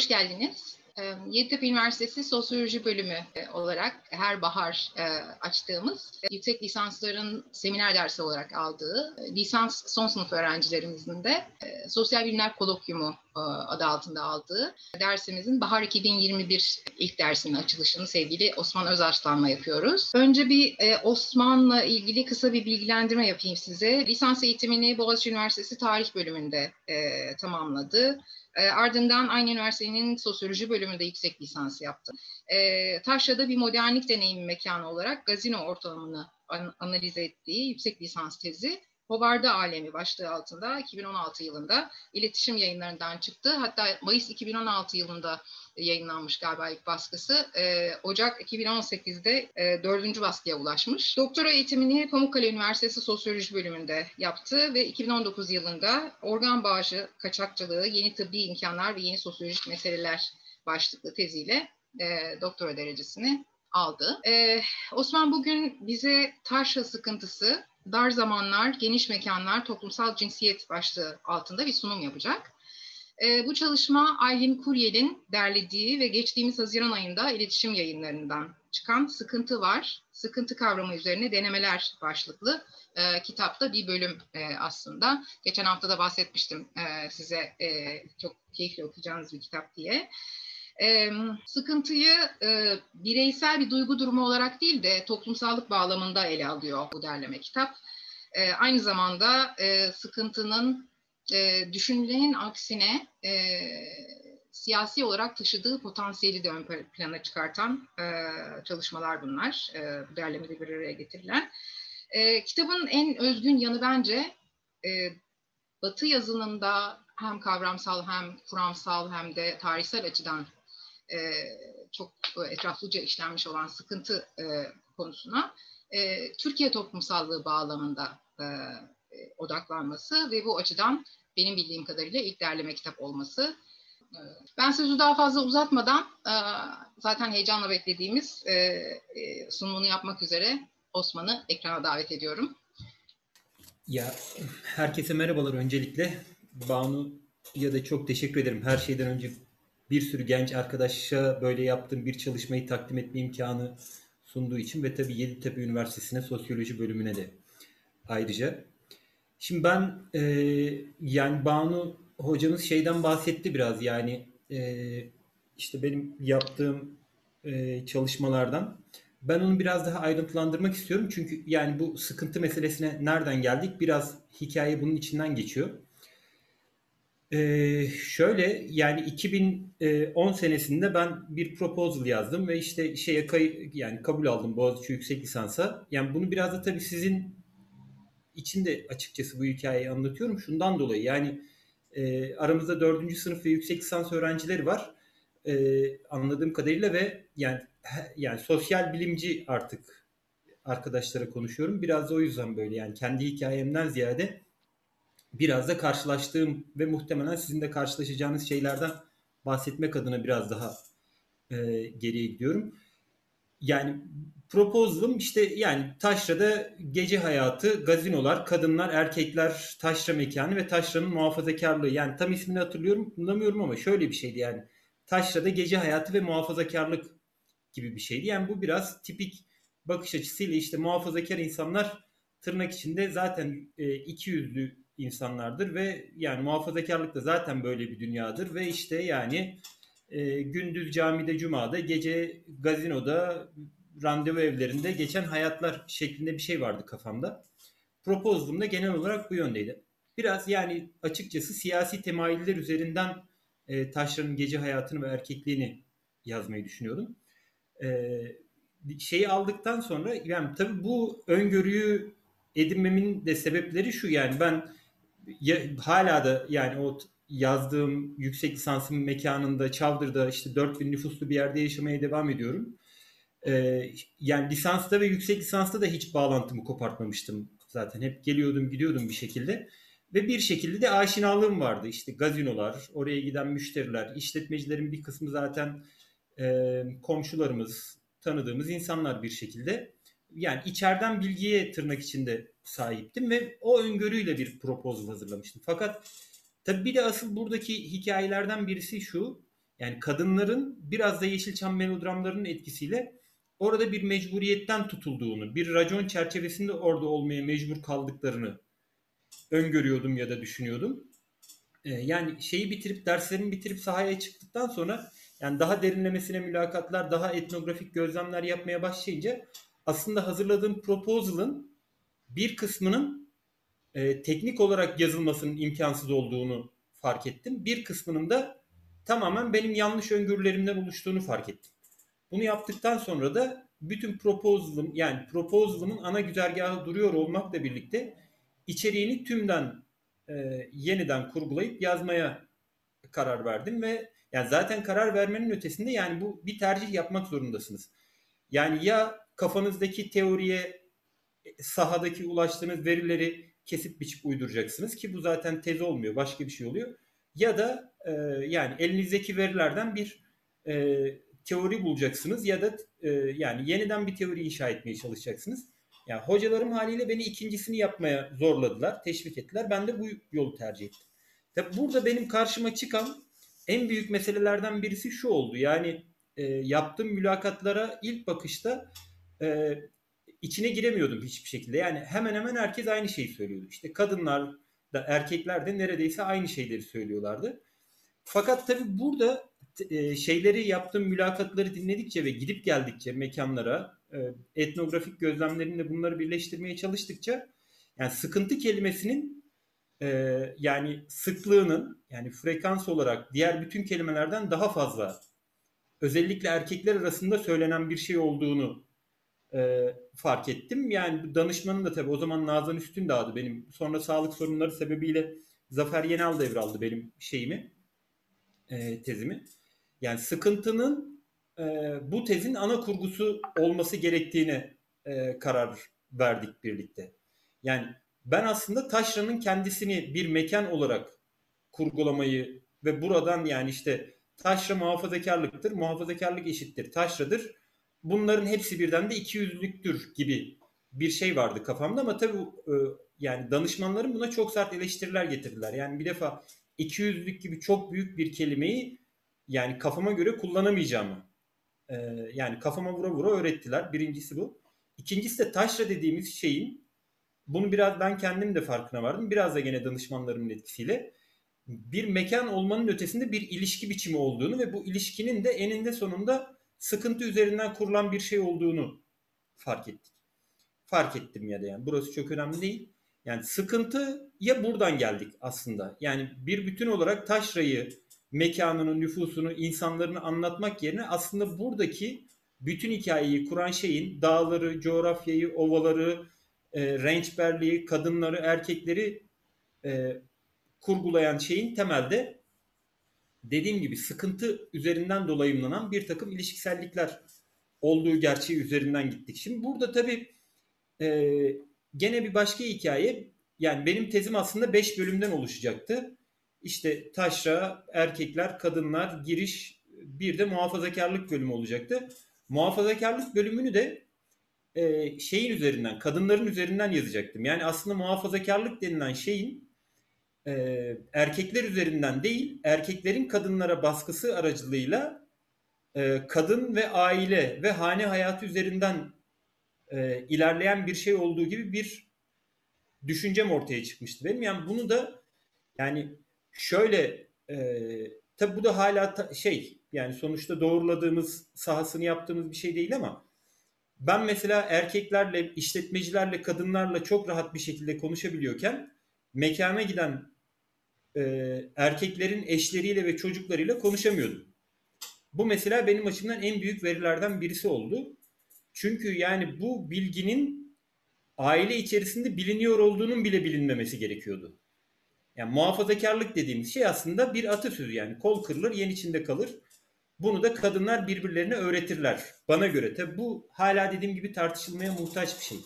Hoş geldiniz. Yeditepe Üniversitesi Sosyoloji Bölümü olarak her bahar açtığımız yüksek lisansların seminer dersi olarak aldığı lisans son sınıf öğrencilerimizin de Sosyal Bilimler Kolokyumu adı altında aldığı dersimizin Bahar 2021 ilk dersinin açılışını sevgili Osman Özarslan'la yapıyoruz. Önce bir Osman'la ilgili kısa bir bilgilendirme yapayım size. Lisans eğitimini Boğaziçi Üniversitesi Tarih Bölümünde tamamladı. E, ardından aynı üniversitenin sosyoloji bölümünde yüksek lisans yaptım. E, Taşra'da bir modernlik deneyimi mekanı olarak gazino ortamını an, analiz ettiği yüksek lisans tezi Hovarda Alemi başlığı altında 2016 yılında iletişim yayınlarından çıktı. Hatta Mayıs 2016 yılında yayınlanmış galiba ilk baskısı. E, Ocak 2018'de e, dördüncü baskıya ulaşmış. Doktora eğitimini Pamukkale Üniversitesi Sosyoloji bölümünde yaptı ve 2019 yılında organ bağışı, kaçakçılığı, yeni tıbbi imkanlar ve yeni sosyolojik meseleler başlıklı teziyle e, doktora derecesini aldı. Ee, Osman bugün bize Tarşa sıkıntısı, dar zamanlar, geniş mekanlar, toplumsal cinsiyet başlığı altında bir sunum yapacak. E, bu çalışma Aylin Kuryel'in derlediği ve geçtiğimiz Haziran ayında iletişim yayınlarından çıkan Sıkıntı Var, Sıkıntı Kavramı Üzerine Denemeler başlıklı e, kitapta bir bölüm e, aslında. Geçen hafta da bahsetmiştim e, size e, çok keyifli okuyacağınız bir kitap diye. E, sıkıntıyı e, bireysel bir duygu durumu olarak değil de toplumsallık bağlamında ele alıyor bu derleme kitap. E, aynı zamanda e, sıkıntının e, düşünülenin aksine e, siyasi olarak taşıdığı potansiyeli de ön plana çıkartan e, çalışmalar bunlar. E, bu derlemede bir araya getirilen. E, kitabın en özgün yanı bence e, Batı yazınında hem kavramsal hem kuramsal hem de tarihsel açıdan e, çok etraflıca işlenmiş olan sıkıntı e, konusuna e, Türkiye toplumsallığı bağlamında e, odaklanması ve bu açıdan benim bildiğim kadarıyla ilk derleme kitap olması. Ben sözü daha fazla uzatmadan zaten heyecanla beklediğimiz sunumunu yapmak üzere Osman'ı ekrana davet ediyorum. Ya herkese merhabalar öncelikle. Banu ya da çok teşekkür ederim. Her şeyden önce bir sürü genç arkadaşa böyle yaptığım bir çalışmayı takdim etme imkanı sunduğu için ve tabii Yeditepe Üniversitesi'ne sosyoloji bölümüne de ayrıca. Şimdi ben e, yani Banu hocamız şeyden bahsetti biraz yani e, işte benim yaptığım e, çalışmalardan. Ben onu biraz daha ayrıntılandırmak istiyorum çünkü yani bu sıkıntı meselesine nereden geldik biraz hikaye bunun içinden geçiyor. Ee, şöyle yani 2010 senesinde ben bir proposal yazdım ve işte şeye kay yani kabul aldım Boğaziçi yüksek lisansa. Yani bunu biraz da tabii sizin için de açıkçası bu hikayeyi anlatıyorum. Şundan dolayı yani e, aramızda dördüncü sınıf ve yüksek lisans öğrencileri var. E, anladığım kadarıyla ve yani yani sosyal bilimci artık arkadaşlara konuşuyorum. Biraz da o yüzden böyle yani kendi hikayemden ziyade biraz da karşılaştığım ve muhtemelen sizin de karşılaşacağınız şeylerden bahsetmek adına biraz daha e, geriye gidiyorum. Yani proposalım işte yani Taşra'da gece hayatı, gazinolar, kadınlar, erkekler, Taşra mekanı ve Taşra'nın muhafazakarlığı. Yani tam ismini hatırlıyorum, bulamıyorum ama şöyle bir şeydi yani. Taşra'da gece hayatı ve muhafazakarlık gibi bir şeydi. Yani bu biraz tipik bakış açısıyla işte muhafazakar insanlar tırnak içinde zaten e, iki yüzlü insanlardır ve yani muhafazakarlık da zaten böyle bir dünyadır ve işte yani e, gündüz camide cumada gece gazinoda randevu evlerinde geçen hayatlar şeklinde bir şey vardı kafamda. Proposalım da genel olarak bu yöndeydi. Biraz yani açıkçası siyasi temayüller üzerinden e, Taşra'nın gece hayatını ve erkekliğini yazmayı düşünüyordum. E, şeyi aldıktan sonra yani tabii bu öngörüyü edinmemin de sebepleri şu yani ben ya, hala da yani o yazdığım yüksek lisansım mekanında Çavdır'da işte 4000 nüfuslu bir yerde yaşamaya devam ediyorum. Ee, yani lisansta ve yüksek lisansta da hiç bağlantımı kopartmamıştım zaten. Hep geliyordum gidiyordum bir şekilde. Ve bir şekilde de aşinalığım vardı. İşte gazinolar, oraya giden müşteriler, işletmecilerin bir kısmı zaten e, komşularımız, tanıdığımız insanlar bir şekilde. Yani içeriden bilgiye tırnak içinde sahiptim ve o öngörüyle bir proposal hazırlamıştım. Fakat tabii bir de asıl buradaki hikayelerden birisi şu. Yani kadınların biraz da Yeşilçam melodramlarının etkisiyle orada bir mecburiyetten tutulduğunu, bir racon çerçevesinde orada olmaya mecbur kaldıklarını öngörüyordum ya da düşünüyordum. Ee, yani şeyi bitirip derslerimi bitirip sahaya çıktıktan sonra yani daha derinlemesine mülakatlar, daha etnografik gözlemler yapmaya başlayınca aslında hazırladığım proposal'ın bir kısmının e, teknik olarak yazılmasının imkansız olduğunu fark ettim. Bir kısmının da tamamen benim yanlış öngörülerimden oluştuğunu fark ettim. Bunu yaptıktan sonra da bütün proposal'ım yani proposal'ımın ana güzergahı duruyor olmakla birlikte içeriğini tümden e, yeniden kurgulayıp yazmaya karar verdim ve yani zaten karar vermenin ötesinde yani bu bir tercih yapmak zorundasınız. Yani ya kafanızdaki teoriye sahadaki ulaştığınız verileri kesip biçip uyduracaksınız ki bu zaten tez olmuyor başka bir şey oluyor. Ya da e, yani elinizdeki verilerden bir e, teori bulacaksınız ya da e, yani yeniden bir teori inşa etmeye çalışacaksınız. Yani hocalarım haliyle beni ikincisini yapmaya zorladılar, teşvik ettiler. Ben de bu yolu tercih ettim. Tabi burada benim karşıma çıkan en büyük meselelerden birisi şu oldu. Yani e, yaptığım mülakatlara ilk bakışta e, içine giremiyordum hiçbir şekilde. Yani hemen hemen herkes aynı şeyi söylüyordu. İşte kadınlar da erkekler de neredeyse aynı şeyleri söylüyorlardı. Fakat tabii burada e, şeyleri yaptığım mülakatları dinledikçe ve gidip geldikçe mekanlara e, etnografik gözlemlerimle bunları birleştirmeye çalıştıkça yani sıkıntı kelimesinin e, yani sıklığının yani frekans olarak diğer bütün kelimelerden daha fazla özellikle erkekler arasında söylenen bir şey olduğunu e, fark ettim. Yani danışmanın da tabii o zaman Nazan Üstündağ'dı benim. Sonra sağlık sorunları sebebiyle Zafer Yenal devraldı benim şeyimi, e, tezimi. Yani sıkıntının e, bu tezin ana kurgusu olması gerektiğine e, karar verdik birlikte. Yani ben aslında taşranın kendisini bir mekan olarak kurgulamayı ve buradan yani işte taşra muhafazakarlıktır, muhafazakarlık eşittir taşradır. Bunların hepsi birden de iki yüzlüktür gibi bir şey vardı kafamda ama tabii e, yani danışmanlarım buna çok sert eleştiriler getirdiler. Yani bir defa iki yüzlük gibi çok büyük bir kelimeyi yani kafama göre kullanamayacağımı e, yani kafama vura vura öğrettiler. Birincisi bu. İkincisi de taşra dediğimiz şeyin bunu biraz ben kendim de farkına vardım. Biraz da gene danışmanlarımın etkisiyle bir mekan olmanın ötesinde bir ilişki biçimi olduğunu ve bu ilişkinin de eninde sonunda sıkıntı üzerinden kurulan bir şey olduğunu fark ettik. Fark ettim ya da yani burası çok önemli değil. Yani sıkıntı ya buradan geldik aslında. Yani bir bütün olarak taşrayı, mekanını, nüfusunu, insanlarını anlatmak yerine aslında buradaki bütün hikayeyi kuran şeyin dağları, coğrafyayı, ovaları, e, rençberliği, kadınları, erkekleri e, kurgulayan şeyin temelde dediğim gibi sıkıntı üzerinden dolayımlanan bir takım ilişkisellikler olduğu gerçeği üzerinden gittik. Şimdi burada tabii e, gene bir başka hikaye. Yani benim tezim aslında 5 bölümden oluşacaktı. İşte taşra, erkekler, kadınlar, giriş, bir de muhafazakarlık bölümü olacaktı. Muhafazakarlık bölümünü de e, şeyin üzerinden, kadınların üzerinden yazacaktım. Yani aslında muhafazakarlık denilen şeyin e, erkekler üzerinden değil, erkeklerin kadınlara baskısı aracılığıyla e, kadın ve aile ve hane hayatı üzerinden e, ilerleyen bir şey olduğu gibi bir düşüncem ortaya çıkmıştı benim. Yani bunu da yani şöyle e, tabi bu da hala ta, şey yani sonuçta doğruladığımız sahasını yaptığımız bir şey değil ama ben mesela erkeklerle, işletmecilerle, kadınlarla çok rahat bir şekilde konuşabiliyorken mekana giden e, erkeklerin eşleriyle ve çocuklarıyla konuşamıyordum. Bu mesela benim açımdan en büyük verilerden birisi oldu. Çünkü yani bu bilginin aile içerisinde biliniyor olduğunun bile bilinmemesi gerekiyordu. Yani muhafazakarlık dediğimiz şey aslında bir atasözü yani kol kırılır yen içinde kalır. Bunu da kadınlar birbirlerine öğretirler. Bana göre tabi bu hala dediğim gibi tartışılmaya muhtaç bir şey.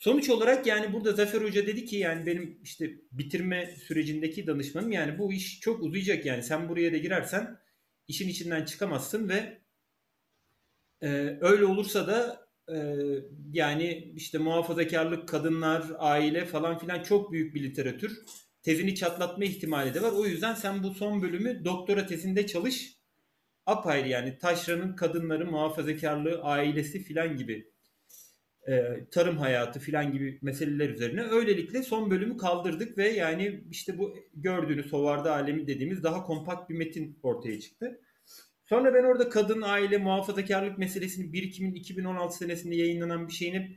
Sonuç olarak yani burada Zafer Hoca dedi ki yani benim işte bitirme sürecindeki danışmanım yani bu iş çok uzayacak yani sen buraya da girersen işin içinden çıkamazsın ve e, öyle olursa da e, yani işte muhafazakarlık, kadınlar, aile falan filan çok büyük bir literatür. Tezini çatlatma ihtimali de var. O yüzden sen bu son bölümü doktora tezinde çalış apayrı yani taşranın kadınları, muhafazakarlığı, ailesi filan gibi e, tarım hayatı filan gibi meseleler üzerine öylelikle son bölümü kaldırdık ve yani işte bu gördüğünüz Hovarda Alemi dediğimiz daha kompakt bir metin ortaya çıktı. Sonra ben orada kadın, aile, muhafazakarlık meselesini 1 2016 senesinde yayınlanan bir şeyini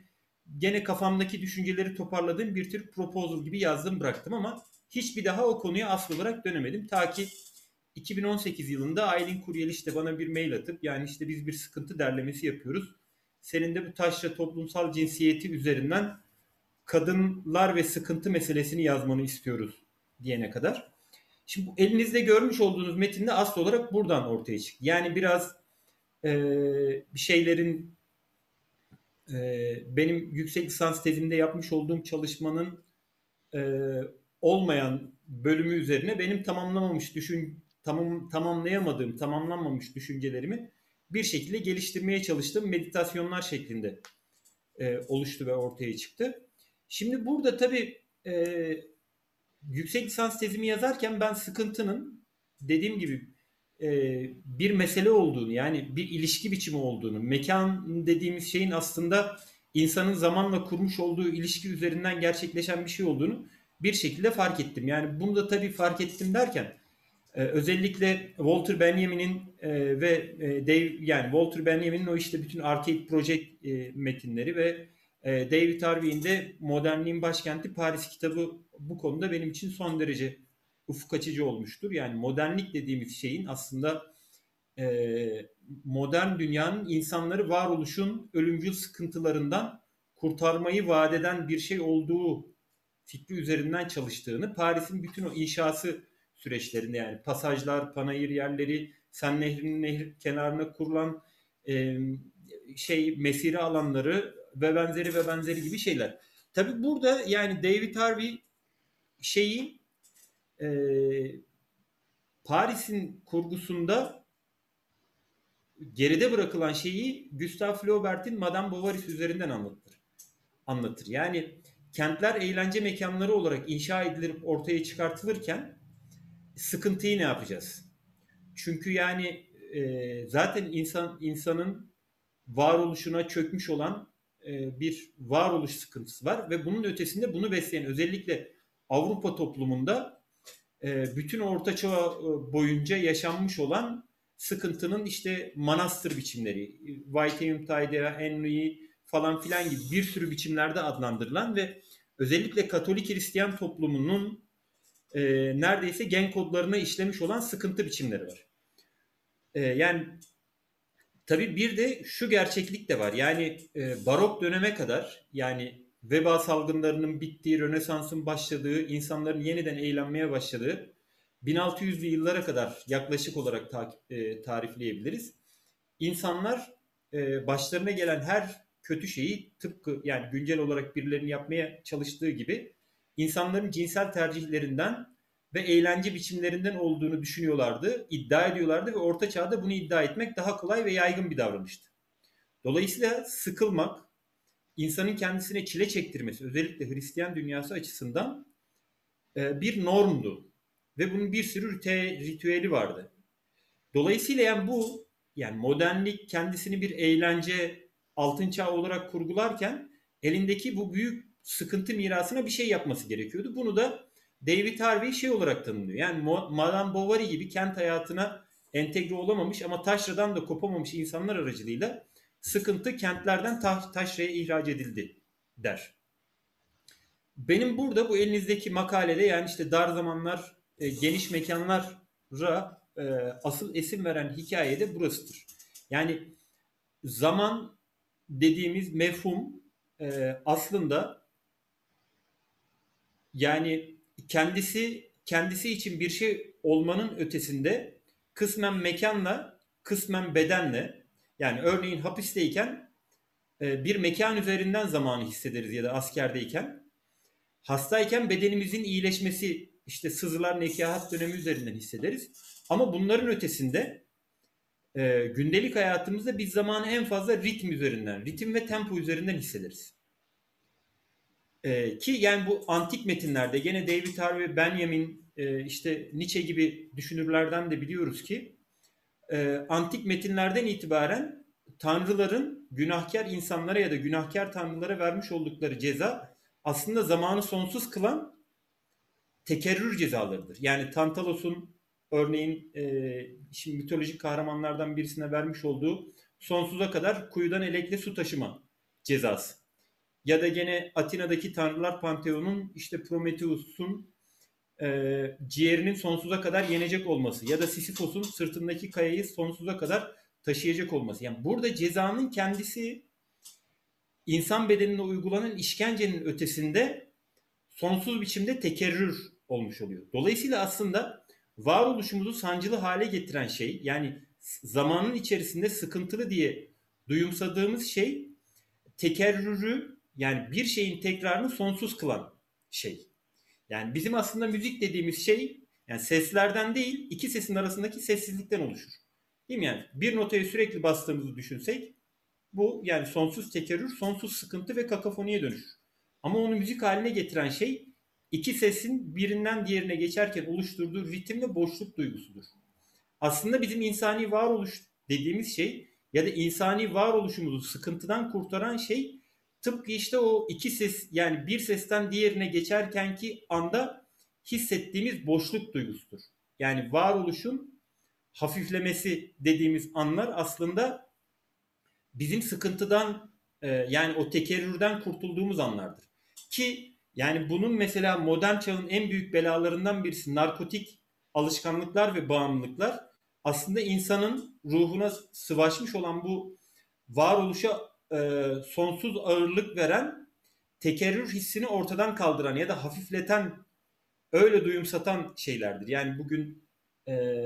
gene kafamdaki düşünceleri toparladığım bir tür proposal gibi yazdım bıraktım ama hiçbir daha o konuya asıl olarak dönemedim. Ta ki 2018 yılında Aylin Kuryel işte bana bir mail atıp yani işte biz bir sıkıntı derlemesi yapıyoruz. Senin de bu taşra toplumsal cinsiyeti üzerinden kadınlar ve sıkıntı meselesini yazmanı istiyoruz diyene kadar. Şimdi bu elinizde görmüş olduğunuz metinde asıl olarak buradan ortaya çıktı. Yani biraz e, bir şeylerin e, benim yüksek lisans tezimde yapmış olduğum çalışmanın e, olmayan bölümü üzerine benim tamamlamamış düşün tamam tamamlayamadığım, tamamlanmamış düşüncelerimi bir şekilde geliştirmeye çalıştığım meditasyonlar şeklinde e, oluştu ve ortaya çıktı. Şimdi burada tabii e, yüksek lisans tezimi yazarken ben sıkıntının dediğim gibi e, bir mesele olduğunu yani bir ilişki biçimi olduğunu, mekan dediğimiz şeyin aslında insanın zamanla kurmuş olduğu ilişki üzerinden gerçekleşen bir şey olduğunu bir şekilde fark ettim. Yani bunu da tabii fark ettim derken ee, özellikle Walter Benjamin'in e, ve e, Dave yani Walter Benjamin'in o işte bütün Arcade Project e, metinleri ve e, David Harvey'in de Modernliğin Başkenti Paris kitabı bu konuda benim için son derece ufuk açıcı olmuştur. Yani modernlik dediğimiz şeyin aslında e, modern dünyanın insanları varoluşun ölümcül sıkıntılarından kurtarmayı vaat eden bir şey olduğu fikri üzerinden çalıştığını, Paris'in bütün o inşası süreçlerinde yani pasajlar, panayır yerleri, Sen Nehri'nin nehir kenarına kurulan e, şey mesire alanları ve benzeri ve benzeri gibi şeyler. Tabi burada yani David Harvey şeyi e, Paris'in kurgusunda geride bırakılan şeyi Gustave Flaubert'in Madame Bovary üzerinden anlatır. Anlatır. Yani kentler eğlence mekanları olarak inşa edilip ortaya çıkartılırken sıkıntıyı ne yapacağız? Çünkü yani e, zaten insan insanın varoluşuna çökmüş olan e, bir varoluş sıkıntısı var ve bunun ötesinde bunu besleyen özellikle Avrupa toplumunda e, bütün Orta Çağ e, boyunca yaşanmış olan sıkıntının işte manastır biçimleri, Whiteheim Taidea, Henry falan filan gibi bir sürü biçimlerde adlandırılan ve özellikle Katolik Hristiyan toplumunun e, neredeyse gen kodlarına işlemiş olan sıkıntı biçimleri var. E, yani tabii bir de şu gerçeklik de var. Yani e, barok döneme kadar yani veba salgınlarının bittiği, Rönesans'ın başladığı, insanların yeniden eğlenmeye başladığı 1600'lü yıllara kadar yaklaşık olarak ta, e, tarifleyebiliriz. İnsanlar e, başlarına gelen her kötü şeyi tıpkı yani güncel olarak birilerinin yapmaya çalıştığı gibi insanların cinsel tercihlerinden ve eğlence biçimlerinden olduğunu düşünüyorlardı, iddia ediyorlardı ve orta çağda bunu iddia etmek daha kolay ve yaygın bir davranıştı. Dolayısıyla sıkılmak, insanın kendisine çile çektirmesi, özellikle Hristiyan dünyası açısından e, bir normdu. Ve bunun bir sürü ritüeli vardı. Dolayısıyla yani bu yani modernlik kendisini bir eğlence altın çağ olarak kurgularken elindeki bu büyük sıkıntı mirasına bir şey yapması gerekiyordu. Bunu da David Harvey şey olarak tanımlıyor. Yani Madame Bovary gibi kent hayatına entegre olamamış ama taşradan da kopamamış insanlar aracılığıyla sıkıntı kentlerden ta- taşraya ihraç edildi der. Benim burada bu elinizdeki makalede yani işte dar zamanlar, e, geniş mekanlara e, asıl esim veren hikaye de burasıdır. Yani zaman dediğimiz mefhum e, aslında yani kendisi kendisi için bir şey olmanın ötesinde kısmen mekanla, kısmen bedenle yani örneğin hapisteyken e, bir mekan üzerinden zamanı hissederiz ya da askerdeyken. Hastayken bedenimizin iyileşmesi işte sızılar nekahat dönemi üzerinden hissederiz. Ama bunların ötesinde e, gündelik hayatımızda biz zamanı en fazla ritim üzerinden, ritim ve tempo üzerinden hissederiz. E, ki yani bu antik metinlerde gene David Harvey, Benjamin, e, işte Nietzsche gibi düşünürlerden de biliyoruz ki e, antik metinlerden itibaren tanrıların günahkar insanlara ya da günahkar tanrılara vermiş oldukları ceza aslında zamanı sonsuz kılan tekerrür cezalarıdır. Yani Tantalos'un örneğin e, şimdi mitolojik kahramanlardan birisine vermiş olduğu sonsuza kadar kuyudan elekle su taşıma cezası. Ya da gene Atina'daki Tanrılar Panteon'un işte Prometheus'un e, ciğerinin sonsuza kadar yenecek olması ya da Sisyphos'un sırtındaki kayayı sonsuza kadar taşıyacak olması. Yani burada cezanın kendisi insan bedenine uygulanan işkencenin ötesinde sonsuz biçimde tekerrür olmuş oluyor. Dolayısıyla aslında varoluşumuzu sancılı hale getiren şey yani zamanın içerisinde sıkıntılı diye duyumsadığımız şey tekerrürü yani bir şeyin tekrarını sonsuz kılan şey. Yani bizim aslında müzik dediğimiz şey yani seslerden değil iki sesin arasındaki sessizlikten oluşur. Değil mi yani? Bir notaya sürekli bastığımızı düşünsek bu yani sonsuz tekerrür, sonsuz sıkıntı ve kakafoniye dönüşür. Ama onu müzik haline getiren şey iki sesin birinden diğerine geçerken oluşturduğu ritim ve boşluk duygusudur. Aslında bizim insani varoluş dediğimiz şey ya da insani varoluşumuzu sıkıntıdan kurtaran şey tıpkı işte o iki ses yani bir sesten diğerine geçerken ki anda hissettiğimiz boşluk duygusudur. Yani varoluşun hafiflemesi dediğimiz anlar aslında bizim sıkıntıdan e, yani o tekerrürden kurtulduğumuz anlardır. Ki yani bunun mesela modern çağın en büyük belalarından birisi narkotik alışkanlıklar ve bağımlılıklar aslında insanın ruhuna sıvaşmış olan bu varoluşa e, sonsuz ağırlık veren tekerrür hissini ortadan kaldıran ya da hafifleten öyle duyumsatan şeylerdir. Yani bugün e,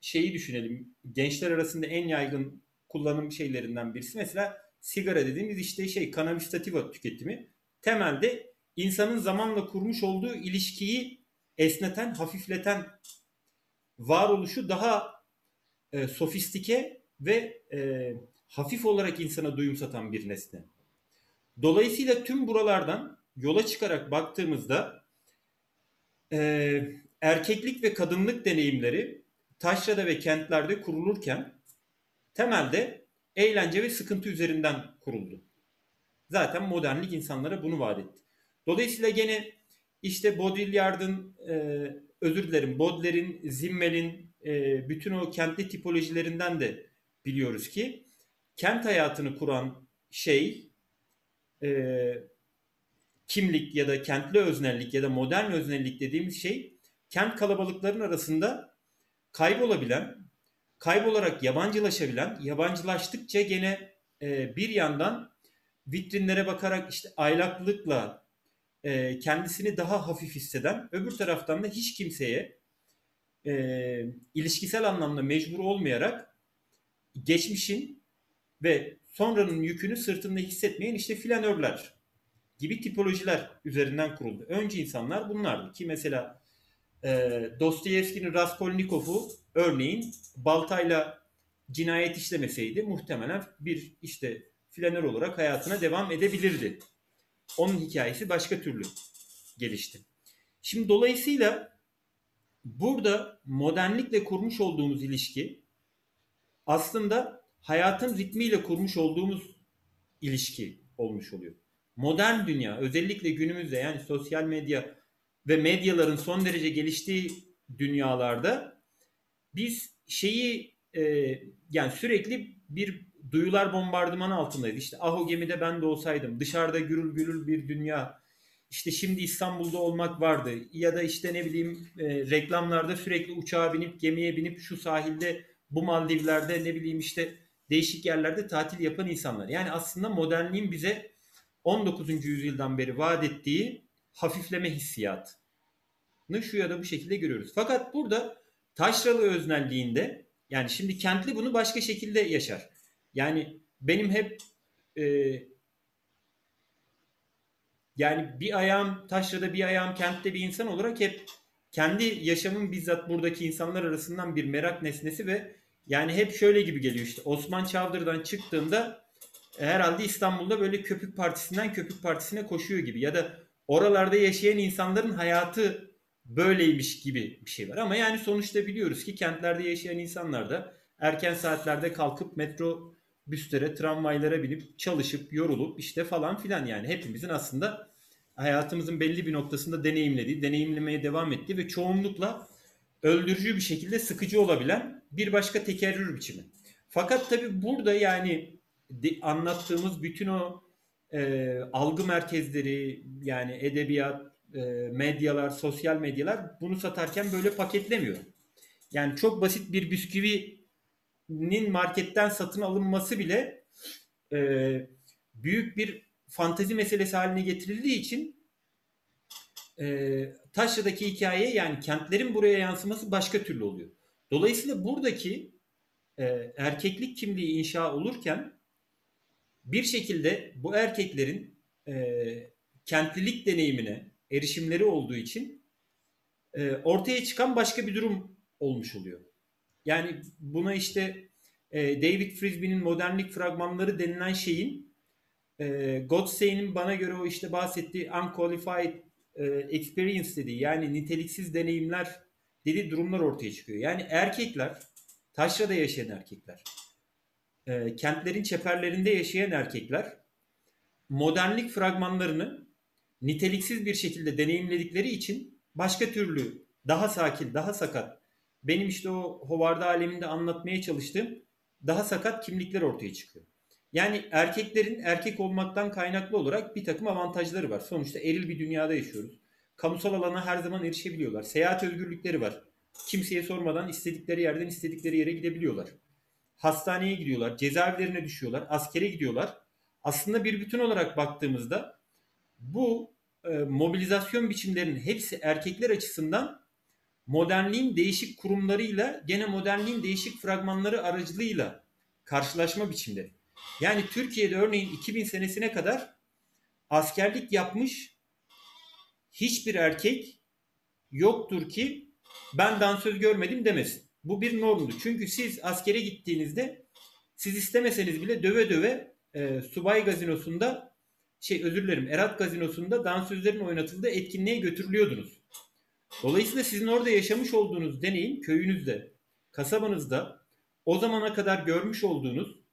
şeyi düşünelim gençler arasında en yaygın kullanım şeylerinden birisi mesela sigara dediğimiz işte şey cannabis sativa tüketimi temelde insanın zamanla kurmuş olduğu ilişkiyi esneten, hafifleten varoluşu daha e, sofistike ve e, hafif olarak insana duyum satan bir nesne. Dolayısıyla tüm buralardan yola çıkarak baktığımızda e, erkeklik ve kadınlık deneyimleri taşrada ve kentlerde kurulurken temelde eğlence ve sıkıntı üzerinden kuruldu. Zaten modernlik insanlara bunu vaat etti. Dolayısıyla gene işte Baudrillard'ın e, özür dilerim Baudelaire'in, Zimmel'in e, bütün o kentli tipolojilerinden de biliyoruz ki kent hayatını kuran şey e, kimlik ya da kentli öznellik ya da modern öznellik dediğimiz şey kent kalabalıkların arasında kaybolabilen, kaybolarak yabancılaşabilen, yabancılaştıkça gene e, bir yandan vitrinlere bakarak işte aylaklıkla e, kendisini daha hafif hisseden, öbür taraftan da hiç kimseye e, ilişkisel anlamda mecbur olmayarak geçmişin ve sonranın yükünü sırtında hissetmeyen işte flanörler gibi tipolojiler üzerinden kuruldu. Önce insanlar bunlardı ki mesela e, Dostoyevski'nin Raskolnikov'u örneğin baltayla cinayet işlemeseydi muhtemelen bir işte flanör olarak hayatına devam edebilirdi. Onun hikayesi başka türlü gelişti. Şimdi dolayısıyla burada modernlikle kurmuş olduğumuz ilişki aslında hayatın ritmiyle kurmuş olduğumuz ilişki olmuş oluyor. Modern dünya özellikle günümüzde yani sosyal medya ve medyaların son derece geliştiği dünyalarda biz şeyi e, yani sürekli bir duyular bombardımanı altındayız. İşte ah o gemide ben de olsaydım. Dışarıda gürül gürül bir dünya. İşte şimdi İstanbul'da olmak vardı. Ya da işte ne bileyim e, reklamlarda sürekli uçağa binip gemiye binip şu sahilde bu Maldivler'de ne bileyim işte değişik yerlerde tatil yapan insanlar. Yani aslında modernliğin bize 19. yüzyıldan beri vaat ettiği hafifleme hissiyatını şu ya da bu şekilde görüyoruz. Fakat burada taşralı öznelliğinde yani şimdi kentli bunu başka şekilde yaşar. Yani benim hep e, yani bir ayağım taşrada bir ayağım kentte bir insan olarak hep kendi yaşamın bizzat buradaki insanlar arasından bir merak nesnesi ve yani hep şöyle gibi geliyor işte. Osman Çavdır'dan çıktığında herhalde İstanbul'da böyle köpük partisinden köpük partisine koşuyor gibi. Ya da oralarda yaşayan insanların hayatı böyleymiş gibi bir şey var. Ama yani sonuçta biliyoruz ki kentlerde yaşayan insanlar da erken saatlerde kalkıp metro büslere, tramvaylara binip çalışıp, yorulup işte falan filan yani. Hepimizin aslında hayatımızın belli bir noktasında deneyimlediği, deneyimlemeye devam ettiği ve çoğunlukla öldürücü bir şekilde sıkıcı olabilen bir başka tekerrür biçimi. Fakat tabii burada yani anlattığımız bütün o e, algı merkezleri yani edebiyat, e, medyalar, sosyal medyalar bunu satarken böyle paketlemiyor. Yani çok basit bir bisküvinin marketten satın alınması bile e, büyük bir fantezi meselesi haline getirildiği için e, Taşra'daki hikaye yani kentlerin buraya yansıması başka türlü oluyor. Dolayısıyla buradaki e, erkeklik kimliği inşa olurken bir şekilde bu erkeklerin e, kentlilik deneyimine erişimleri olduğu için e, ortaya çıkan başka bir durum olmuş oluyor. Yani buna işte e, David Frisbee'nin modernlik fragmanları denilen şeyin e, Godsey'nin bana göre o işte bahsettiği unqualified e, experience dediği yani niteliksiz deneyimler dediği durumlar ortaya çıkıyor. Yani erkekler, taşrada yaşayan erkekler, e, kentlerin çeperlerinde yaşayan erkekler modernlik fragmanlarını niteliksiz bir şekilde deneyimledikleri için başka türlü daha sakin, daha sakat benim işte o Hovarda aleminde anlatmaya çalıştığım daha sakat kimlikler ortaya çıkıyor. Yani erkeklerin erkek olmaktan kaynaklı olarak bir takım avantajları var. Sonuçta eril bir dünyada yaşıyoruz. Kamusal alana her zaman erişebiliyorlar. Seyahat özgürlükleri var. Kimseye sormadan istedikleri yerden istedikleri yere gidebiliyorlar. Hastaneye gidiyorlar, cezaevlerine düşüyorlar, askere gidiyorlar. Aslında bir bütün olarak baktığımızda bu e, mobilizasyon biçimlerinin hepsi erkekler açısından modernliğin değişik kurumlarıyla gene modernliğin değişik fragmanları aracılığıyla karşılaşma biçimleri. Yani Türkiye'de örneğin 2000 senesine kadar askerlik yapmış hiçbir erkek yoktur ki ben dansöz görmedim demesin. Bu bir normdu. Çünkü siz askere gittiğinizde siz istemeseniz bile döve döve e, subay gazinosunda şey özür dilerim Erat gazinosunda dansözlerin oynatıldığı etkinliğe götürülüyordunuz. Dolayısıyla sizin orada yaşamış olduğunuz deneyim köyünüzde, kasabanızda o zamana kadar görmüş olduğunuz,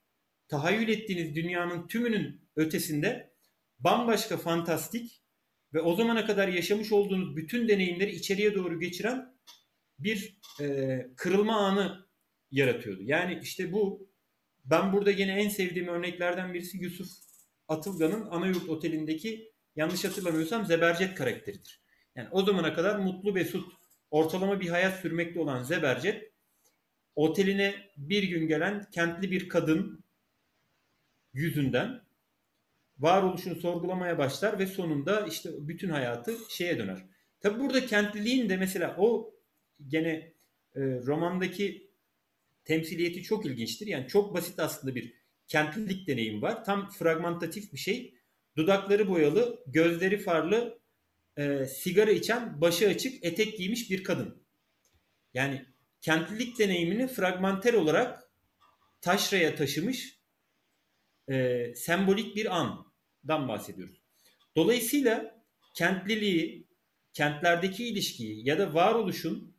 tahayyül ettiğiniz dünyanın tümünün ötesinde bambaşka fantastik ve o zamana kadar yaşamış olduğunuz bütün deneyimleri içeriye doğru geçiren bir e, kırılma anı yaratıyordu. Yani işte bu ben burada yine en sevdiğim örneklerden birisi Yusuf Atılgan'ın Anayurt Oteli'ndeki yanlış hatırlamıyorsam Zebercet karakteridir. Yani o zamana kadar mutlu mesut ortalama bir hayat sürmekte olan Zebercet oteline bir gün gelen kentli bir kadın yüzünden varoluşunu sorgulamaya başlar ve sonunda işte bütün hayatı şeye döner. Tabi burada kentliliğin de mesela o gene e, romandaki temsiliyeti çok ilginçtir. Yani çok basit aslında bir kentlilik deneyim var. Tam fragmentatif bir şey. Dudakları boyalı, gözleri farlı, e, sigara içen, başı açık, etek giymiş bir kadın. Yani kentlilik deneyimini fragmanter olarak taşraya taşımış e, sembolik bir andan bahsediyoruz. Dolayısıyla kentliliği, kentlerdeki ilişkiyi ya da varoluşun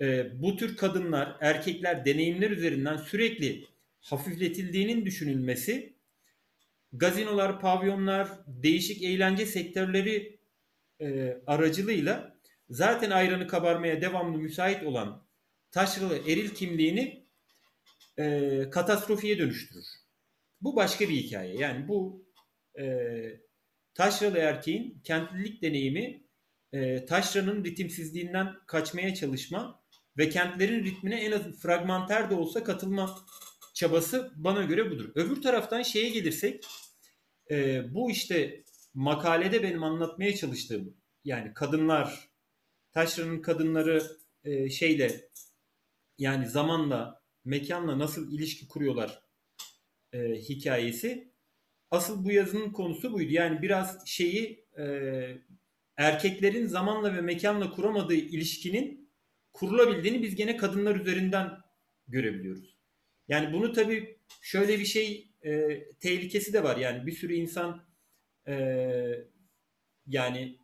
e, bu tür kadınlar, erkekler deneyimler üzerinden sürekli hafifletildiğinin düşünülmesi gazinolar, pavyonlar, değişik eğlence sektörleri e, aracılığıyla zaten ayranı kabarmaya devamlı müsait olan taşralı eril kimliğini e, katastrofiye dönüştürür. Bu başka bir hikaye. Yani bu e, taşralı erkeğin kentlilik deneyimi e, taşranın ritimsizliğinden kaçmaya çalışma ve kentlerin ritmine en az fragmanter de olsa katılma çabası bana göre budur. Öbür taraftan şeye gelirsek e, bu işte makalede benim anlatmaya çalıştığım yani kadınlar Taşra'nın kadınları e, şeyle yani zamanla mekanla nasıl ilişki kuruyorlar e, hikayesi asıl bu yazının konusu buydu. Yani biraz şeyi e, erkeklerin zamanla ve mekanla kuramadığı ilişkinin kurulabildiğini biz gene kadınlar üzerinden görebiliyoruz. Yani bunu tabii şöyle bir şey e, tehlikesi de var. Yani bir sürü insan e, yani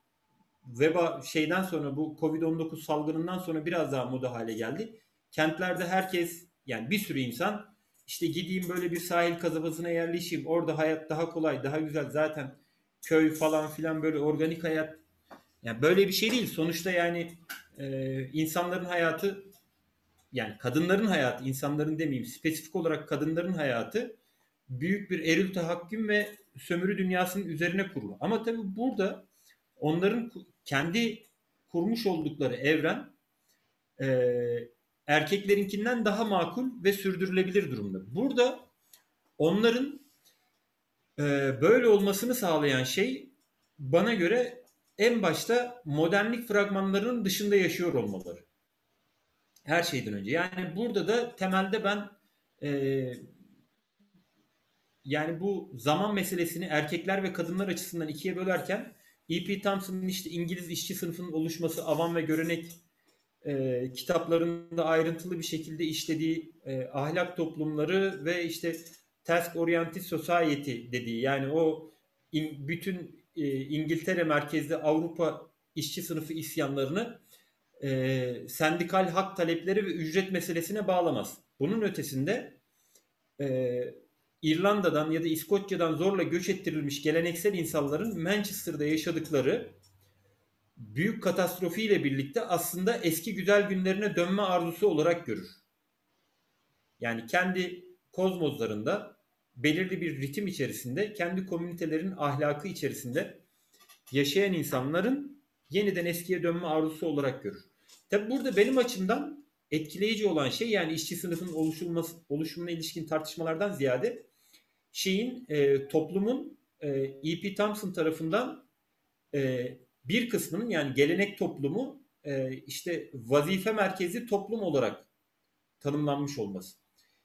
veba şeyden sonra bu Covid-19 salgınından sonra biraz daha moda hale geldi. Kentlerde herkes yani bir sürü insan işte gideyim böyle bir sahil kasabasına yerleşeyim. Orada hayat daha kolay, daha güzel. Zaten köy falan filan böyle organik hayat. Yani böyle bir şey değil. Sonuçta yani e, insanların hayatı yani kadınların hayatı, insanların demeyeyim spesifik olarak kadınların hayatı büyük bir eril tahakküm ve sömürü dünyasının üzerine kurulu. Ama tabii burada onların kendi kurmuş oldukları evren e, erkeklerinkinden daha makul ve sürdürülebilir durumda. Burada onların e, böyle olmasını sağlayan şey bana göre en başta modernlik fragmanlarının dışında yaşıyor olmaları. Her şeyden önce. Yani burada da temelde ben e, yani bu zaman meselesini erkekler ve kadınlar açısından ikiye bölerken E.P. Thompson'ın işte İngiliz işçi sınıfının oluşması, avam ve görenek e, kitaplarında ayrıntılı bir şekilde işlediği e, ahlak toplumları ve işte task oriented society dediği yani o in, bütün e, İngiltere merkezli Avrupa işçi sınıfı isyanlarını e, sendikal hak talepleri ve ücret meselesine bağlamaz. Bunun ötesinde e, İrlanda'dan ya da İskoçya'dan zorla göç ettirilmiş geleneksel insanların Manchester'da yaşadıkları büyük katastrofiyle birlikte aslında eski güzel günlerine dönme arzusu olarak görür. Yani kendi kozmozlarında belirli bir ritim içerisinde kendi komünitelerin ahlakı içerisinde yaşayan insanların yeniden eskiye dönme arzusu olarak görür. Tabi burada benim açımdan etkileyici olan şey yani işçi sınıfının oluşulması, oluşumuna ilişkin tartışmalardan ziyade şeyin e, toplumun e, E.P. Thompson tarafından e, bir kısmının yani gelenek toplumu e, işte vazife merkezi toplum olarak tanımlanmış olması.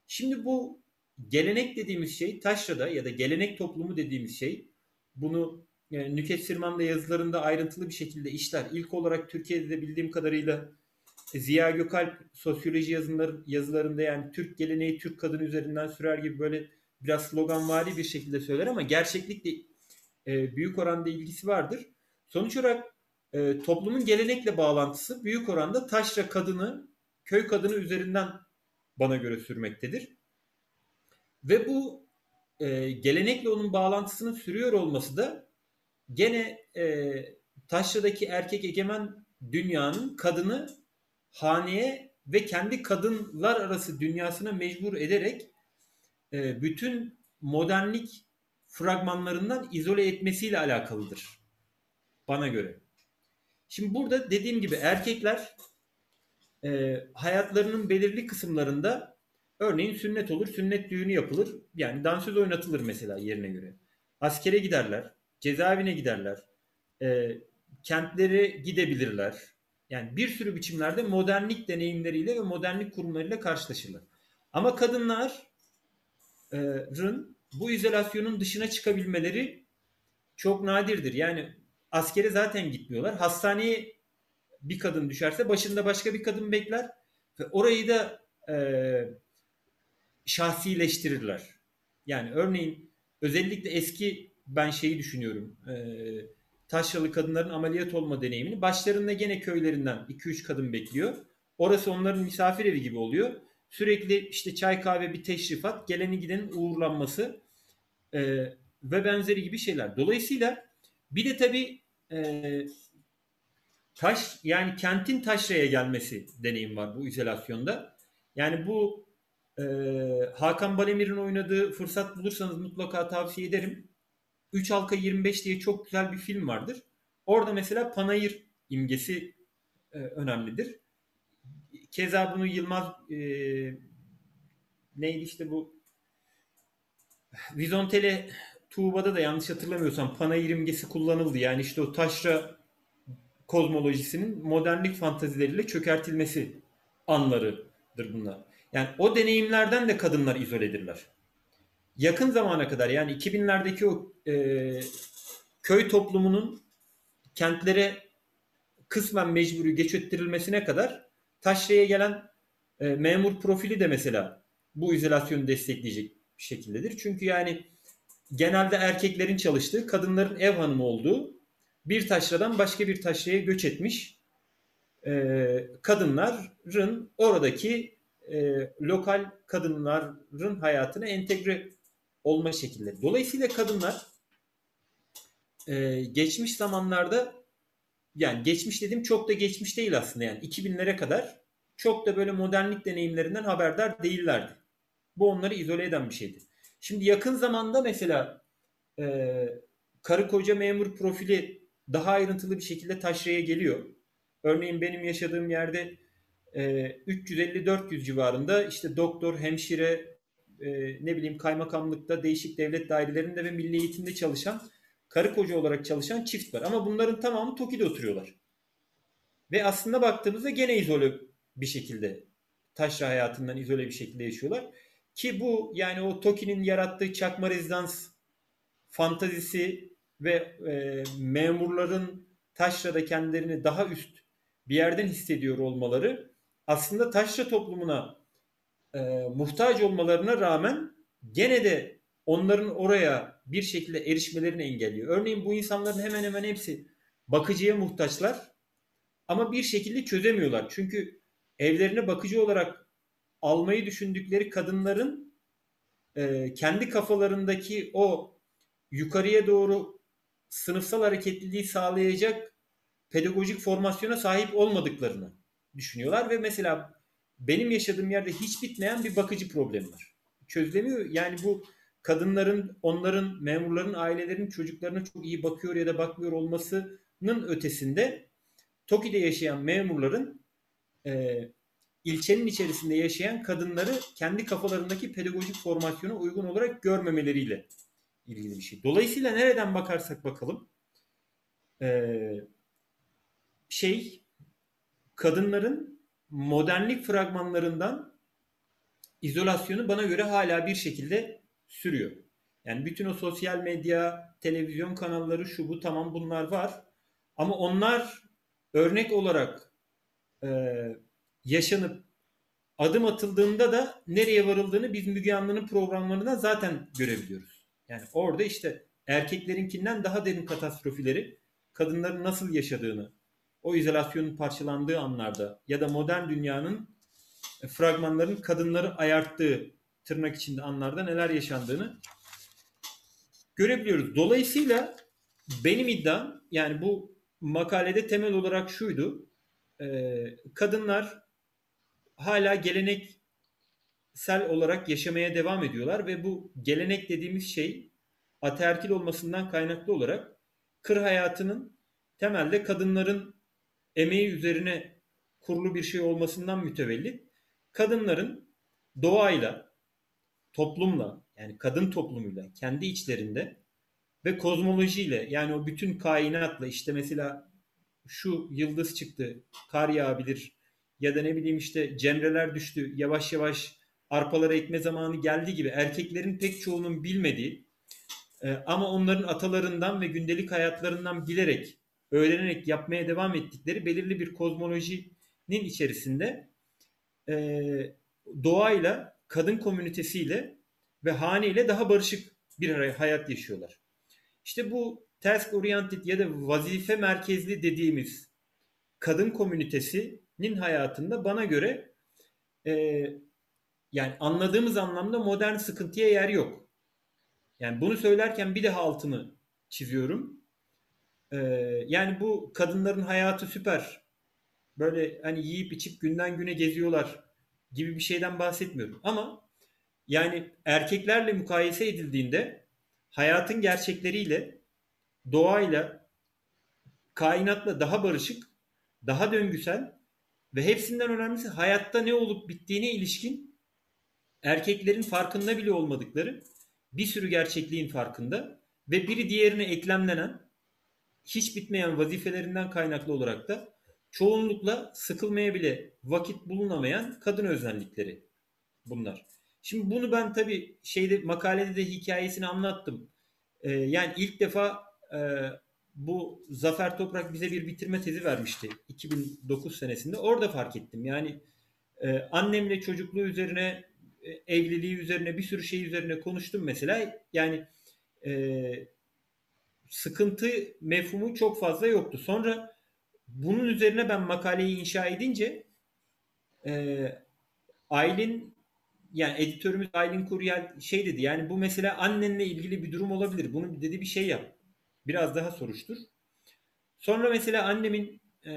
Şimdi bu gelenek dediğimiz şey taşrada ya da gelenek toplumu dediğimiz şey bunu e, Nüket Sirman da yazılarında ayrıntılı bir şekilde işler. İlk olarak Türkiye'de de bildiğim kadarıyla Ziya Gökalp sosyoloji yazıları, yazılarında yani Türk geleneği Türk kadını üzerinden sürer gibi böyle biraz sloganvari bir şekilde söyler ama gerçeklikle e, büyük oranda ilgisi vardır. Sonuç olarak e, toplumun gelenekle bağlantısı büyük oranda taşra kadını, köy kadını üzerinden bana göre sürmektedir. Ve bu e, gelenekle onun bağlantısının sürüyor olması da gene e, taşradaki erkek egemen dünyanın kadını haneye ve kendi kadınlar arası dünyasına mecbur ederek e, bütün modernlik fragmanlarından izole etmesiyle alakalıdır. Bana göre. Şimdi burada dediğim gibi erkekler e, hayatlarının belirli kısımlarında örneğin sünnet olur, sünnet düğünü yapılır. Yani dansöz oynatılır mesela yerine göre. Askere giderler, cezaevine giderler, e, kentlere gidebilirler. Yani bir sürü biçimlerde modernlik deneyimleriyle ve modernlik kurumlarıyla karşılaşırlar. Ama kadınların bu izolasyonun dışına çıkabilmeleri çok nadirdir. Yani askere zaten gitmiyorlar. Hastaneye bir kadın düşerse başında başka bir kadın bekler ve orayı da e, şahsileştirirler. Yani örneğin özellikle eski ben şeyi düşünüyorum. E, taşralı kadınların ameliyat olma deneyimini başlarında gene köylerinden 2-3 kadın bekliyor. Orası onların misafir evi gibi oluyor. Sürekli işte çay kahve bir teşrifat, geleni gidenin uğurlanması e, ve benzeri gibi şeyler. Dolayısıyla bir de tabii e, taş yani kentin taşraya gelmesi deneyim var bu izolasyonda. Yani bu e, Hakan Balemir'in oynadığı fırsat bulursanız mutlaka tavsiye ederim. 3 halka 25 diye çok güzel bir film vardır. Orada mesela panayır imgesi e, önemlidir. Keza bunu Yılmaz e, neydi işte bu Vizontele Tuğba'da da yanlış hatırlamıyorsam panayır imgesi kullanıldı. Yani işte o taşra kozmolojisinin modernlik fantazileriyle çökertilmesi anlarıdır bunlar. Yani o deneyimlerden de kadınlar izoledirler. Yakın zamana kadar yani 2000'lerdeki o e, köy toplumunun kentlere kısmen mecburi geç ettirilmesine kadar taşraya gelen e, memur profili de mesela bu izolasyonu destekleyecek bir şekildedir. Çünkü yani genelde erkeklerin çalıştığı, kadınların ev hanımı olduğu bir taşradan başka bir taşraya göç etmiş e, kadınların oradaki e, lokal kadınların hayatına entegre olma şekilleri. Dolayısıyla kadınlar e, geçmiş zamanlarda yani geçmiş dedim çok da geçmiş değil aslında yani 2000'lere kadar çok da böyle modernlik deneyimlerinden haberdar değillerdi. Bu onları izole eden bir şeydi. Şimdi yakın zamanda mesela e, karı koca memur profili daha ayrıntılı bir şekilde taşraya geliyor. Örneğin benim yaşadığım yerde e, 350-400 civarında işte doktor, hemşire, e, ne bileyim kaymakamlıkta, değişik devlet dairelerinde ve milli eğitimde çalışan, karı koca olarak çalışan çift var. Ama bunların tamamı TOKİ'de oturuyorlar. Ve aslında baktığımızda gene izole bir şekilde taşra hayatından izole bir şekilde yaşıyorlar. Ki bu yani o TOKİ'nin yarattığı çakma rezidans fantazisi ve e, memurların taşrada kendilerini daha üst bir yerden hissediyor olmaları aslında taşra toplumuna e, muhtaç olmalarına rağmen gene de onların oraya bir şekilde erişmelerini engelliyor. Örneğin bu insanların hemen hemen hepsi bakıcıya muhtaçlar ama bir şekilde çözemiyorlar. Çünkü evlerine bakıcı olarak almayı düşündükleri kadınların e, kendi kafalarındaki o yukarıya doğru sınıfsal hareketliliği sağlayacak pedagojik formasyona sahip olmadıklarını düşünüyorlar ve mesela benim yaşadığım yerde hiç bitmeyen bir bakıcı problemi var. Çözülemiyor. Yani bu kadınların, onların, memurların, ailelerin çocuklarına çok iyi bakıyor ya da bakmıyor olmasının ötesinde TOKİ'de yaşayan memurların e, ilçenin içerisinde yaşayan kadınları kendi kafalarındaki pedagojik formasyona uygun olarak görmemeleriyle ilgili bir şey. Dolayısıyla nereden bakarsak bakalım e, şey kadınların modernlik fragmanlarından izolasyonu bana göre hala bir şekilde sürüyor. Yani bütün o sosyal medya, televizyon kanalları şu bu tamam bunlar var. Ama onlar örnek olarak e, yaşanıp adım atıldığında da nereye varıldığını biz Müge Anlı'nın programlarından zaten görebiliyoruz. Yani orada işte erkeklerinkinden daha derin katastrofileri, kadınların nasıl yaşadığını, o izolasyonun parçalandığı anlarda ya da modern dünyanın e, fragmanların kadınları ayarttığı tırnak içinde anlarda neler yaşandığını görebiliyoruz. Dolayısıyla benim iddiam yani bu makalede temel olarak şuydu. E, kadınlar hala geleneksel olarak yaşamaya devam ediyorlar ve bu gelenek dediğimiz şey ataerkil olmasından kaynaklı olarak kır hayatının temelde kadınların emeği üzerine kurulu bir şey olmasından mütevellit. Kadınların doğayla, toplumla yani kadın toplumuyla kendi içlerinde ve kozmolojiyle yani o bütün kainatla işte mesela şu yıldız çıktı, kar yağabilir ya da ne bileyim işte cemreler düştü, yavaş yavaş arpalara ekme zamanı geldi gibi erkeklerin pek çoğunun bilmediği e, ama onların atalarından ve gündelik hayatlarından bilerek öğrenerek yapmaya devam ettikleri belirli bir kozmolojinin içerisinde e, doğayla, kadın komünitesiyle ve haneyle daha barışık bir hayat yaşıyorlar. İşte bu task oriented ya da vazife merkezli dediğimiz kadın komünitesinin hayatında bana göre e, yani anladığımız anlamda modern sıkıntıya yer yok. Yani bunu söylerken bir daha altını çiziyorum. Ee, yani bu kadınların hayatı süper. Böyle hani yiyip içip günden güne geziyorlar gibi bir şeyden bahsetmiyorum. Ama yani erkeklerle mukayese edildiğinde hayatın gerçekleriyle, doğayla, kainatla daha barışık, daha döngüsel ve hepsinden önemlisi hayatta ne olup bittiğine ilişkin erkeklerin farkında bile olmadıkları bir sürü gerçekliğin farkında ve biri diğerine eklemlenen hiç bitmeyen vazifelerinden kaynaklı olarak da çoğunlukla sıkılmaya bile vakit bulunamayan kadın özellikleri bunlar. Şimdi bunu ben tabii şeyde makalede de hikayesini anlattım. Ee, yani ilk defa e, bu Zafer Toprak bize bir bitirme tezi vermişti 2009 senesinde. Orada fark ettim. Yani e, annemle çocukluğu üzerine, e, evliliği üzerine bir sürü şey üzerine konuştum mesela. Yani e, sıkıntı mefhumu çok fazla yoktu. Sonra bunun üzerine ben makaleyi inşa edince e, Aylin yani editörümüz Aylin Kuryel şey dedi yani bu mesela annenle ilgili bir durum olabilir. Bunu dedi bir şey yap. Biraz daha soruştur. Sonra mesela annemin e,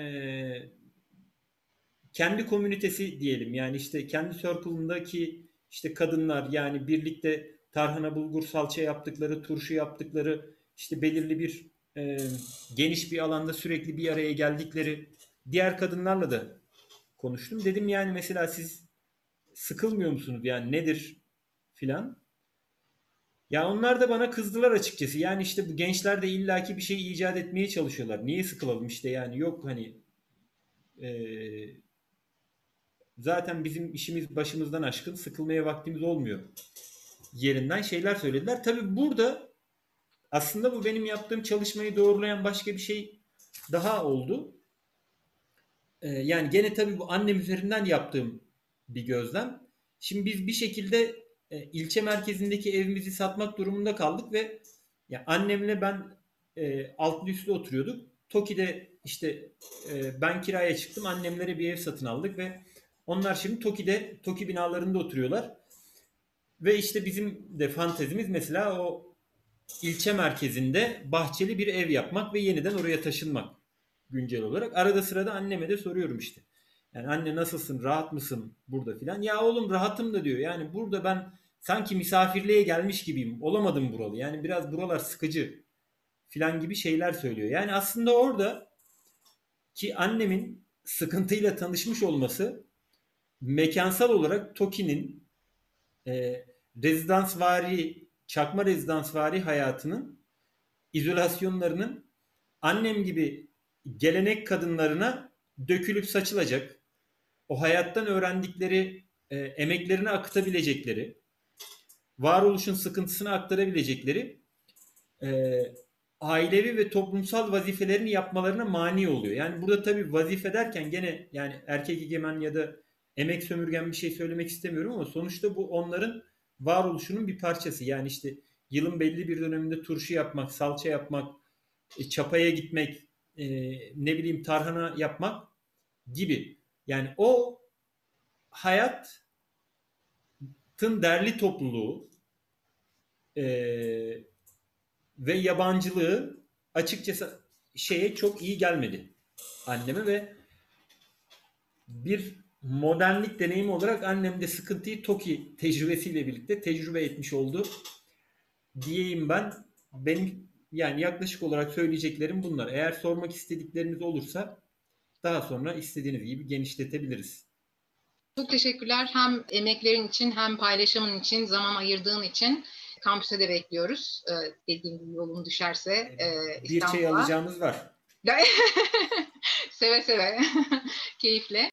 kendi komünitesi diyelim yani işte kendi circle'ındaki işte kadınlar yani birlikte tarhana bulgur salça yaptıkları, turşu yaptıkları işte belirli bir e, geniş bir alanda sürekli bir araya geldikleri diğer kadınlarla da konuştum. Dedim yani mesela siz sıkılmıyor musunuz yani nedir filan. Ya onlar da bana kızdılar açıkçası. Yani işte bu gençler de illaki bir şey icat etmeye çalışıyorlar. Niye sıkılalım işte yani yok hani e, zaten bizim işimiz başımızdan aşkın sıkılmaya vaktimiz olmuyor yerinden şeyler söylediler. Tabi burada aslında bu benim yaptığım çalışmayı doğrulayan başka bir şey daha oldu. Ee, yani gene tabi bu annem üzerinden yaptığım bir gözlem. Şimdi biz bir şekilde e, ilçe merkezindeki evimizi satmak durumunda kaldık ve ya annemle ben e, altlı üstlü oturuyorduk. Toki'de işte e, ben kiraya çıktım. Annemlere bir ev satın aldık ve onlar şimdi Toki'de Toki binalarında oturuyorlar. Ve işte bizim de fantezimiz mesela o ilçe merkezinde bahçeli bir ev yapmak ve yeniden oraya taşınmak güncel olarak. Arada sırada anneme de soruyorum işte. Yani anne nasılsın, rahat mısın burada filan. Ya oğlum rahatım da diyor. Yani burada ben sanki misafirliğe gelmiş gibiyim. Olamadım buralı. Yani biraz buralar sıkıcı filan gibi şeyler söylüyor. Yani aslında orada ki annemin sıkıntıyla tanışmış olması mekansal olarak Toki'nin e, rezidansvari, çakma rezidansvari hayatının izolasyonlarının annem gibi gelenek kadınlarına dökülüp saçılacak, o hayattan öğrendikleri e, emeklerini akıtabilecekleri, varoluşun sıkıntısını aktarabilecekleri e, ailevi ve toplumsal vazifelerini yapmalarına mani oluyor. Yani burada tabii vazife derken gene yani erkek egemen ya da emek sömürgen bir şey söylemek istemiyorum ama sonuçta bu onların varoluşunun bir parçası. Yani işte yılın belli bir döneminde turşu yapmak, salça yapmak, e, çapaya gitmek, e, ne bileyim tarhana yapmak gibi. Yani o hayatın derli topluluğu e, ve yabancılığı açıkçası şeye çok iyi gelmedi anneme ve bir modernlik deneyimi olarak annem de sıkıntıyı TOKİ tecrübesiyle birlikte tecrübe etmiş oldu diyeyim ben. Benim yani yaklaşık olarak söyleyeceklerim bunlar. Eğer sormak istedikleriniz olursa daha sonra istediğiniz gibi genişletebiliriz. Çok teşekkürler. Hem emeklerin için hem paylaşımın için, zaman ayırdığın için kampüse de bekliyoruz. Ee, dediğim gibi yolun düşerse e, Bir şey alacağımız var. seve seve, keyifle.